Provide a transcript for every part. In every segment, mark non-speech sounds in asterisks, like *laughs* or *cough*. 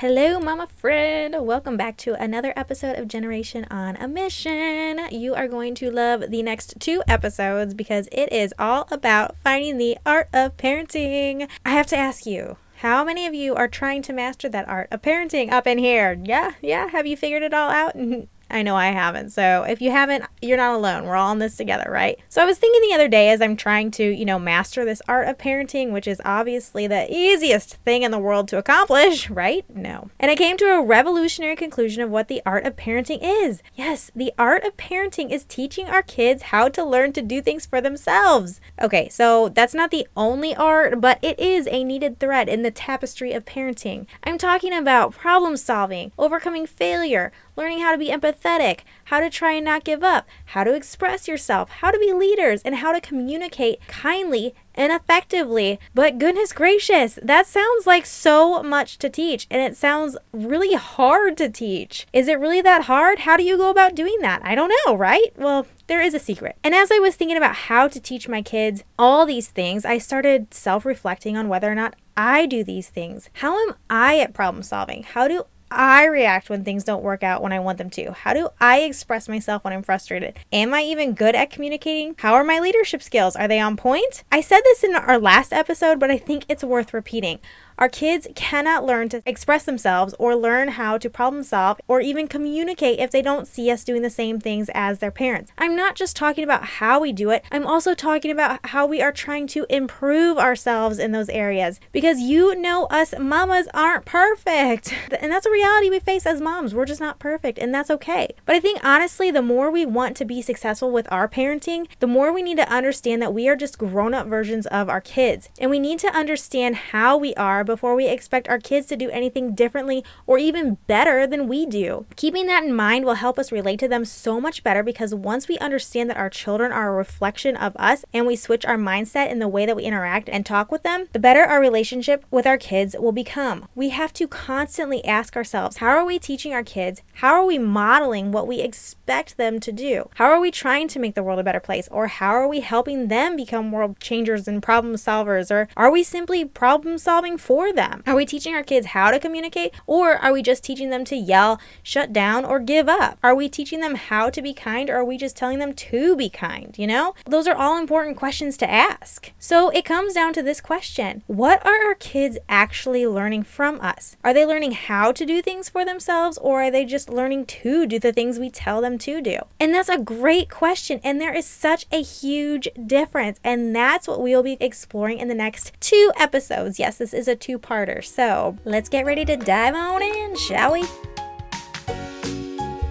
Hello, Mama Friend. Welcome back to another episode of Generation on a Mission. You are going to love the next two episodes because it is all about finding the art of parenting. I have to ask you, how many of you are trying to master that art of parenting up in here? Yeah, yeah. Have you figured it all out? *laughs* I know I haven't. So if you haven't, you're not alone. We're all in this together, right? So I was thinking the other day as I'm trying to, you know, master this art of parenting, which is obviously the easiest thing in the world to accomplish, *laughs* right? No. And I came to a revolutionary conclusion of what the art of parenting is. Yes, the art of parenting is teaching our kids how to learn to do things for themselves. Okay, so that's not the only art, but it is a needed thread in the tapestry of parenting. I'm talking about problem solving, overcoming failure, learning how to be empathetic, how to try and not give up, how to express yourself, how to be leaders, and how to communicate kindly and effectively. But goodness gracious, that sounds like so much to teach, and it sounds really hard to teach. Is it really that hard? How do you go about doing that? I don't know, right? Well, there is a secret. And as I was thinking about how to teach my kids all these things, I started self reflecting on whether or not I do these things. How am I at problem solving? How do I react when things don't work out when I want them to? How do I express myself when I'm frustrated? Am I even good at communicating? How are my leadership skills? Are they on point? I said this in our last episode, but I think it's worth repeating. Our kids cannot learn to express themselves or learn how to problem solve or even communicate if they don't see us doing the same things as their parents. I'm not just talking about how we do it, I'm also talking about how we are trying to improve ourselves in those areas because you know us mamas aren't perfect. *laughs* And that's a reality we face as moms. We're just not perfect, and that's okay. But I think honestly, the more we want to be successful with our parenting, the more we need to understand that we are just grown up versions of our kids. And we need to understand how we are before we expect our kids to do anything differently or even better than we do. Keeping that in mind will help us relate to them so much better because once we understand that our children are a reflection of us and we switch our mindset in the way that we interact and talk with them, the better our relationship with our kids will become. We have to constantly ask ourselves how are we teaching our kids? How are we modeling what we expect them to do? How are we trying to make the world a better place? Or how are we helping them become world changers and problem solvers? Or are we simply problem solving for for them? Are we teaching our kids how to communicate or are we just teaching them to yell, shut down, or give up? Are we teaching them how to be kind or are we just telling them to be kind? You know, those are all important questions to ask. So it comes down to this question What are our kids actually learning from us? Are they learning how to do things for themselves or are they just learning to do the things we tell them to do? And that's a great question. And there is such a huge difference. And that's what we will be exploring in the next two episodes. Yes, this is a two parter. So let's get ready to dive on in, shall we?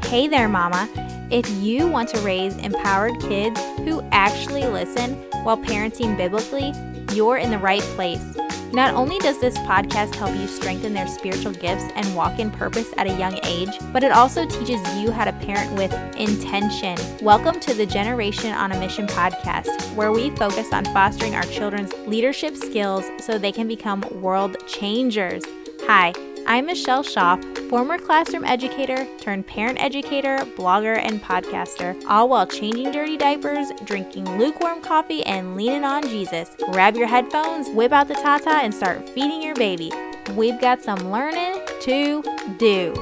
Hey there, Mama. If you want to raise empowered kids who actually listen while parenting biblically, you're in the right place. Not only does this podcast help you strengthen their spiritual gifts and walk in purpose at a young age, but it also teaches you how to parent with intention. Welcome to the Generation on a Mission podcast, where we focus on fostering our children's leadership skills so they can become world changers. Hi. I'm Michelle Schauf, former classroom educator turned parent educator, blogger, and podcaster, all while changing dirty diapers, drinking lukewarm coffee, and leaning on Jesus. Grab your headphones, whip out the Tata, and start feeding your baby. We've got some learning to do.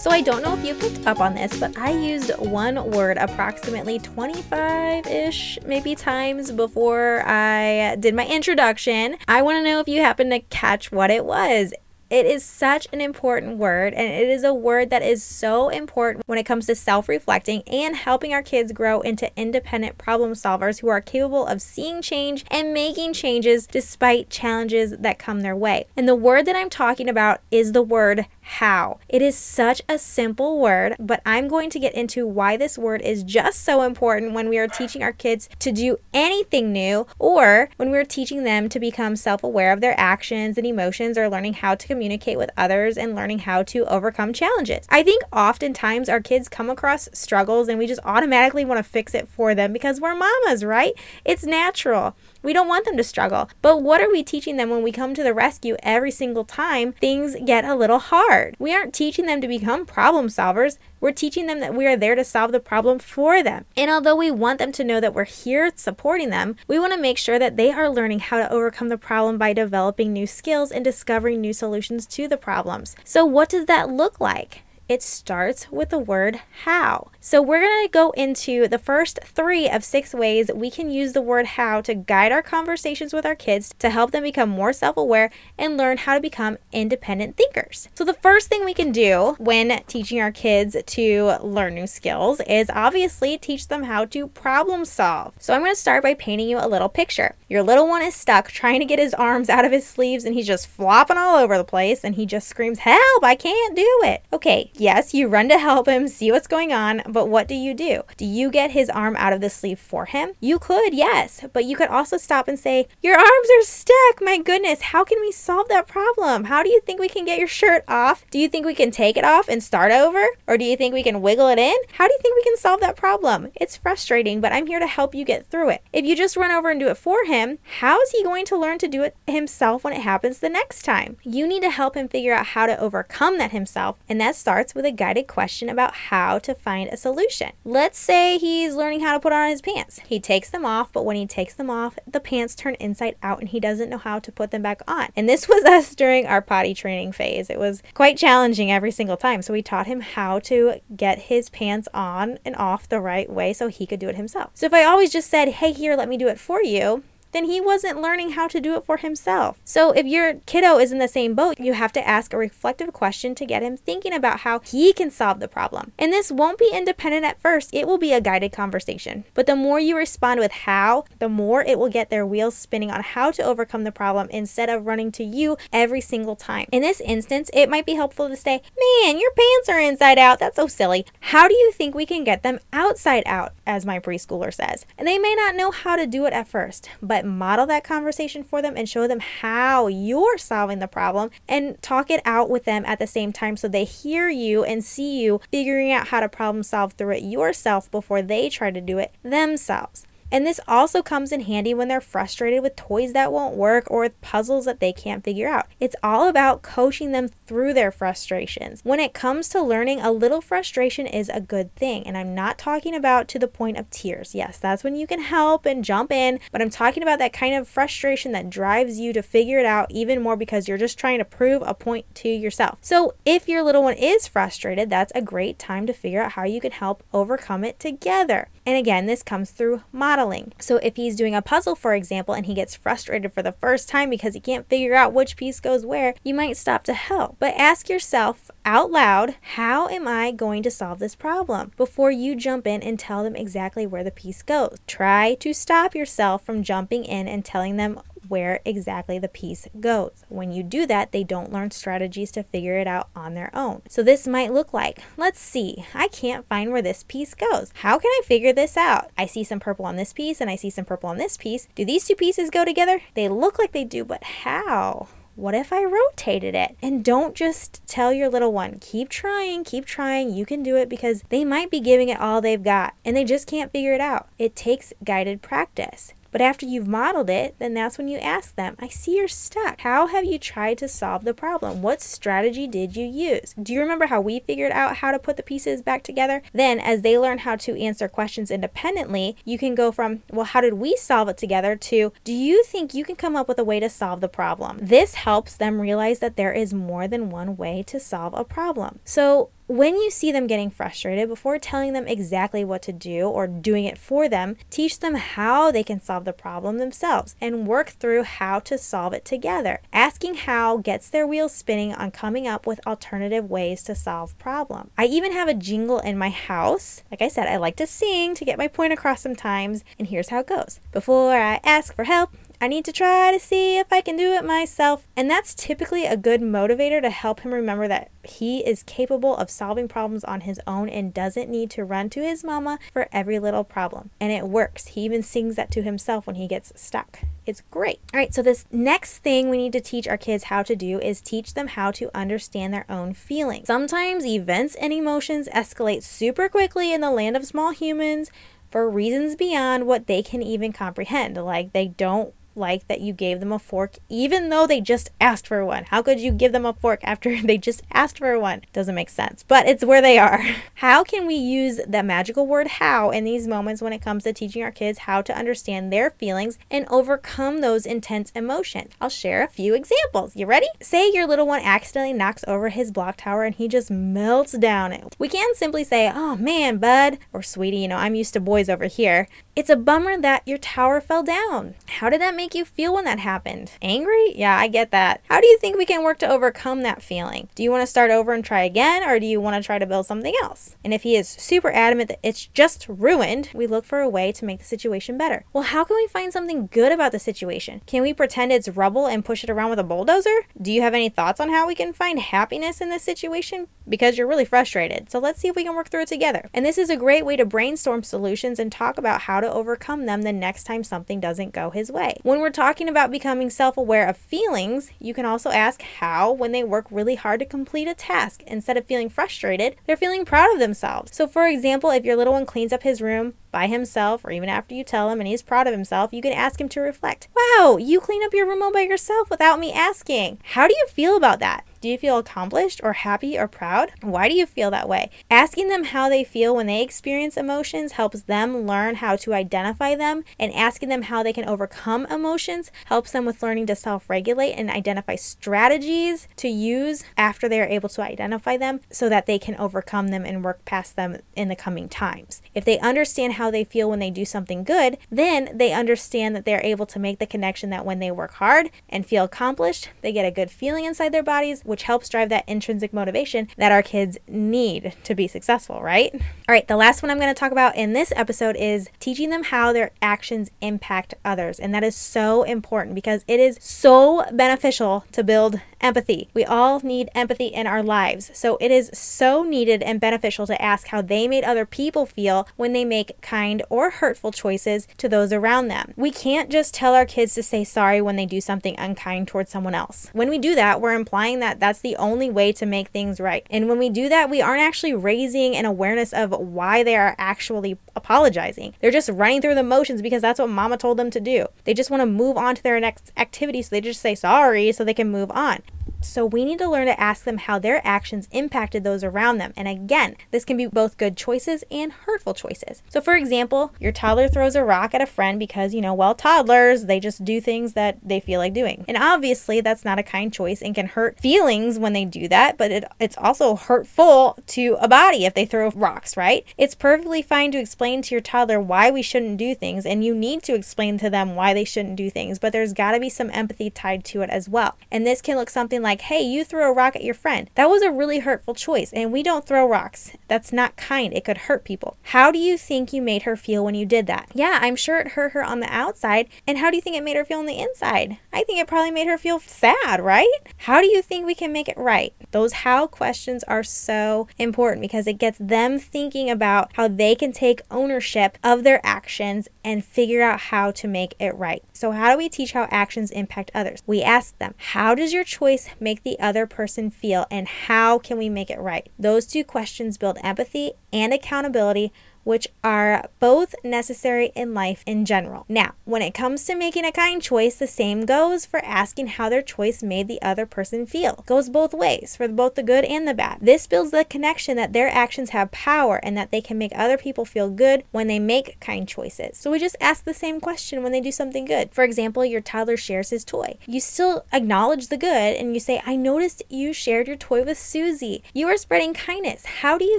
So I don't know if you picked up on this, but I used one word approximately 25 ish, maybe times before I did my introduction. I want to know if you happen to catch what it was. It is such an important word, and it is a word that is so important when it comes to self reflecting and helping our kids grow into independent problem solvers who are capable of seeing change and making changes despite challenges that come their way. And the word that I'm talking about is the word how. It is such a simple word, but I'm going to get into why this word is just so important when we are teaching our kids to do anything new or when we're teaching them to become self aware of their actions and emotions or learning how to communicate with others and learning how to overcome challenges. I think oftentimes our kids come across struggles and we just automatically want to fix it for them because we're mamas, right? It's natural. We don't want them to struggle. But what are we teaching them when we come to the rescue every single time things get a little hard? We aren't teaching them to become problem solvers. We're teaching them that we are there to solve the problem for them. And although we want them to know that we're here supporting them, we want to make sure that they are learning how to overcome the problem by developing new skills and discovering new solutions to the problems. So, what does that look like? It starts with the word how. So we're going to go into the first three of six ways we can use the word how to guide our conversations with our kids to help them become more self aware and learn how to become independent thinkers. So the first thing we can do when teaching our kids to learn new skills is obviously teach them how to problem solve. So I'm going to start by painting you a little picture. Your little one is stuck trying to get his arms out of his sleeves and he's just flopping all over the place and he just screams, Help, I can't do it. Okay, Yes, you run to help him, see what's going on, but what do you do? Do you get his arm out of the sleeve for him? You could, yes, but you could also stop and say, Your arms are stuck. My goodness, how can we solve that problem? How do you think we can get your shirt off? Do you think we can take it off and start over? Or do you think we can wiggle it in? How do you think we can solve that problem? It's frustrating, but I'm here to help you get through it. If you just run over and do it for him, how is he going to learn to do it himself when it happens the next time? You need to help him figure out how to overcome that himself, and that starts starts with a guided question about how to find a solution. Let's say he's learning how to put on his pants. He takes them off, but when he takes them off, the pants turn inside out and he doesn't know how to put them back on. And this was *laughs* us during our potty training phase. It was quite challenging every single time. So we taught him how to get his pants on and off the right way so he could do it himself. So if I always just said, hey, here, let me do it for you, then he wasn't learning how to do it for himself. So if your kiddo is in the same boat, you have to ask a reflective question to get him thinking about how he can solve the problem. And this won't be independent at first, it will be a guided conversation. But the more you respond with how, the more it will get their wheels spinning on how to overcome the problem instead of running to you every single time. In this instance, it might be helpful to say, Man, your pants are inside out. That's so silly. How do you think we can get them outside out, as my preschooler says? And they may not know how to do it at first, but but model that conversation for them and show them how you're solving the problem and talk it out with them at the same time so they hear you and see you figuring out how to problem solve through it yourself before they try to do it themselves. And this also comes in handy when they're frustrated with toys that won't work or with puzzles that they can't figure out. It's all about coaching them through their frustrations. When it comes to learning, a little frustration is a good thing. And I'm not talking about to the point of tears. Yes, that's when you can help and jump in, but I'm talking about that kind of frustration that drives you to figure it out even more because you're just trying to prove a point to yourself. So if your little one is frustrated, that's a great time to figure out how you can help overcome it together. And again, this comes through modeling. So if he's doing a puzzle, for example, and he gets frustrated for the first time because he can't figure out which piece goes where, you might stop to help. But ask yourself out loud, how am I going to solve this problem? Before you jump in and tell them exactly where the piece goes. Try to stop yourself from jumping in and telling them where exactly the piece goes. When you do that, they don't learn strategies to figure it out on their own. So this might look like, let's see, I can't find where this piece goes. How can I figure this out? I see some purple on this piece and I see some purple on this piece. Do these two pieces go together? They look like they do, but how? What if I rotated it? And don't just tell your little one, keep trying, keep trying, you can do it because they might be giving it all they've got and they just can't figure it out. It takes guided practice. But after you've modeled it, then that's when you ask them, I see you're stuck. How have you tried to solve the problem? What strategy did you use? Do you remember how we figured out how to put the pieces back together? Then, as they learn how to answer questions independently, you can go from, well, how did we solve it together to, do you think you can come up with a way to solve the problem? This helps them realize that there is more than one way to solve a problem. So, when you see them getting frustrated, before telling them exactly what to do or doing it for them, teach them how they can solve the problem themselves and work through how to solve it together. Asking how gets their wheels spinning on coming up with alternative ways to solve problem. I even have a jingle in my house. Like I said, I like to sing to get my point across sometimes, and here's how it goes. Before I ask for help, I need to try to see if I can do it myself. And that's typically a good motivator to help him remember that he is capable of solving problems on his own and doesn't need to run to his mama for every little problem. And it works. He even sings that to himself when he gets stuck. It's great. All right, so this next thing we need to teach our kids how to do is teach them how to understand their own feelings. Sometimes events and emotions escalate super quickly in the land of small humans for reasons beyond what they can even comprehend. Like they don't like that you gave them a fork even though they just asked for one. How could you give them a fork after *laughs* they just asked for one? Doesn't make sense, but it's where they are. *laughs* How can we use the magical word how in these moments when it comes to teaching our kids how to understand their feelings and overcome those intense emotions? I'll share a few examples. You ready? Say your little one accidentally knocks over his block tower and he just melts down. it. We can simply say, Oh man, bud, or sweetie, you know, I'm used to boys over here. It's a bummer that your tower fell down. How did that make you feel when that happened? Angry? Yeah, I get that. How do you think we can work to overcome that feeling? Do you want to start over and try again, or do you want to try to build something else? And if he is super adamant that it's just ruined, we look for a way to make the situation better. Well, how can we find something good about the situation? Can we pretend it's rubble and push it around with a bulldozer? Do you have any thoughts on how we can find happiness in this situation? Because you're really frustrated. So let's see if we can work through it together. And this is a great way to brainstorm solutions and talk about how to overcome them the next time something doesn't go his way. When we're talking about becoming self aware of feelings, you can also ask how, when they work really hard to complete a task, instead of feeling frustrated, they're feeling proud of themselves. So, for example, if your little one cleans up his room, by himself, or even after you tell him and he's proud of himself, you can ask him to reflect. Wow, you clean up your room all by yourself without me asking. How do you feel about that? Do you feel accomplished or happy or proud? Why do you feel that way? Asking them how they feel when they experience emotions helps them learn how to identify them, and asking them how they can overcome emotions helps them with learning to self regulate and identify strategies to use after they are able to identify them so that they can overcome them and work past them in the coming times. If they understand how they feel when they do something good, then they understand that they're able to make the connection that when they work hard and feel accomplished, they get a good feeling inside their bodies which helps drive that intrinsic motivation that our kids need to be successful, right? All right, the last one I'm going to talk about in this episode is teaching them how their actions impact others. And that is so important because it is so beneficial to build empathy. We all need empathy in our lives. So it is so needed and beneficial to ask how they made other people feel when they make kind or hurtful choices to those around them. We can't just tell our kids to say sorry when they do something unkind towards someone else. When we do that, we're implying that that's the only way to make things right. And when we do that, we aren't actually raising an awareness of why they are actually apologizing. They're just running through the motions because that's what mama told them to do. They just want to move on to their next activity, so they just say sorry so they can move on. So we need to learn to ask them how their actions impacted those around them. And again, this can be both good choices and hurtful choices. So for example, your toddler throws a rock at a friend because, you know, well, toddlers, they just do things that they feel like doing. And obviously, that's not a kind choice and can hurt feelings when they do that, but it, it's also hurtful to a body if they throw rocks, right? It's perfectly fine to explain to your toddler why we shouldn't do things, and you need to explain to them why they shouldn't do things, but there's got to be some empathy tied to it as well. And this can look something like like, hey, you threw a rock at your friend. That was a really hurtful choice, and we don't throw rocks. That's not kind. It could hurt people. How do you think you made her feel when you did that? Yeah, I'm sure it hurt her on the outside. And how do you think it made her feel on the inside? I think it probably made her feel sad, right? How do you think we can make it right? Those how questions are so important because it gets them thinking about how they can take ownership of their actions and figure out how to make it right. So, how do we teach how actions impact others? We ask them, How does your choice make the other person feel, and how can we make it right? Those two questions build empathy and accountability which are both necessary in life in general. Now, when it comes to making a kind choice, the same goes for asking how their choice made the other person feel. It goes both ways for both the good and the bad. This builds the connection that their actions have power and that they can make other people feel good when they make kind choices. So we just ask the same question when they do something good. For example, your toddler shares his toy. You still acknowledge the good and you say, I noticed you shared your toy with Susie. You are spreading kindness. How do you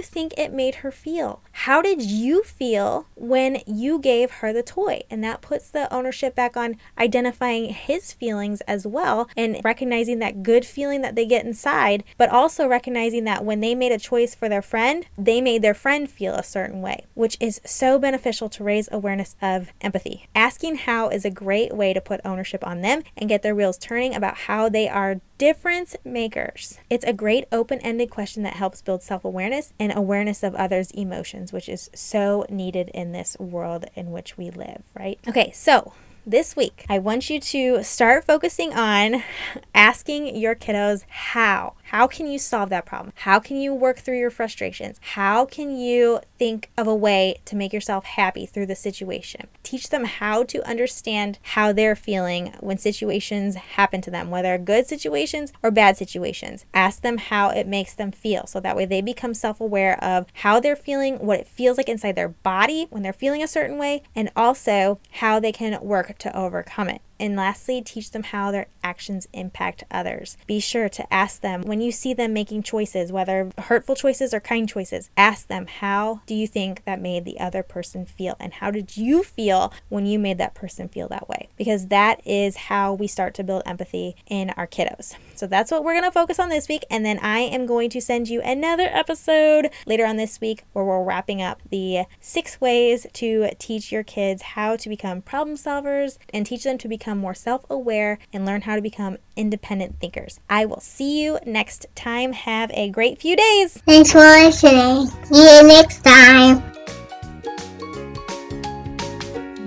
think it made her feel? How did you feel when you gave her the toy? And that puts the ownership back on identifying his feelings as well and recognizing that good feeling that they get inside, but also recognizing that when they made a choice for their friend, they made their friend feel a certain way, which is so beneficial to raise awareness of empathy. Asking how is a great way to put ownership on them and get their wheels turning about how they are difference makers. It's a great open ended question that helps build self awareness and awareness of others' emotions, which is so needed in this world in which we live, right? Okay, so this week, I want you to start focusing on *laughs* asking your kiddos how. How can you solve that problem? How can you work through your frustrations? How can you think of a way to make yourself happy through the situation? Teach them how to understand how they're feeling when situations happen to them, whether good situations or bad situations. Ask them how it makes them feel so that way they become self aware of how they're feeling, what it feels like inside their body when they're feeling a certain way, and also how they can work to overcome it. And lastly, teach them how their actions impact others. Be sure to ask them when you see them making choices, whether hurtful choices or kind choices, ask them, how do you think that made the other person feel? And how did you feel when you made that person feel that way? Because that is how we start to build empathy in our kiddos. So that's what we're going to focus on this week. And then I am going to send you another episode later on this week where we're wrapping up the six ways to teach your kids how to become problem solvers and teach them to become become more self aware and learn how to become independent thinkers. I will see you next time. Have a great few days. Thanks for listening. See you next time.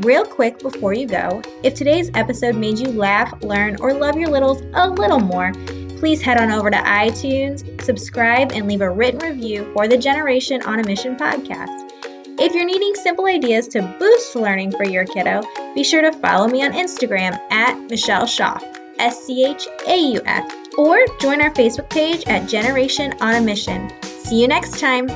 Real quick before you go, if today's episode made you laugh, learn, or love your littles a little more, please head on over to iTunes, subscribe, and leave a written review for the Generation on a Mission podcast. If you're needing simple ideas to boost learning for your kiddo, be sure to follow me on Instagram at Michelle Schauf, S C H A U F, or join our Facebook page at Generation on a Mission. See you next time.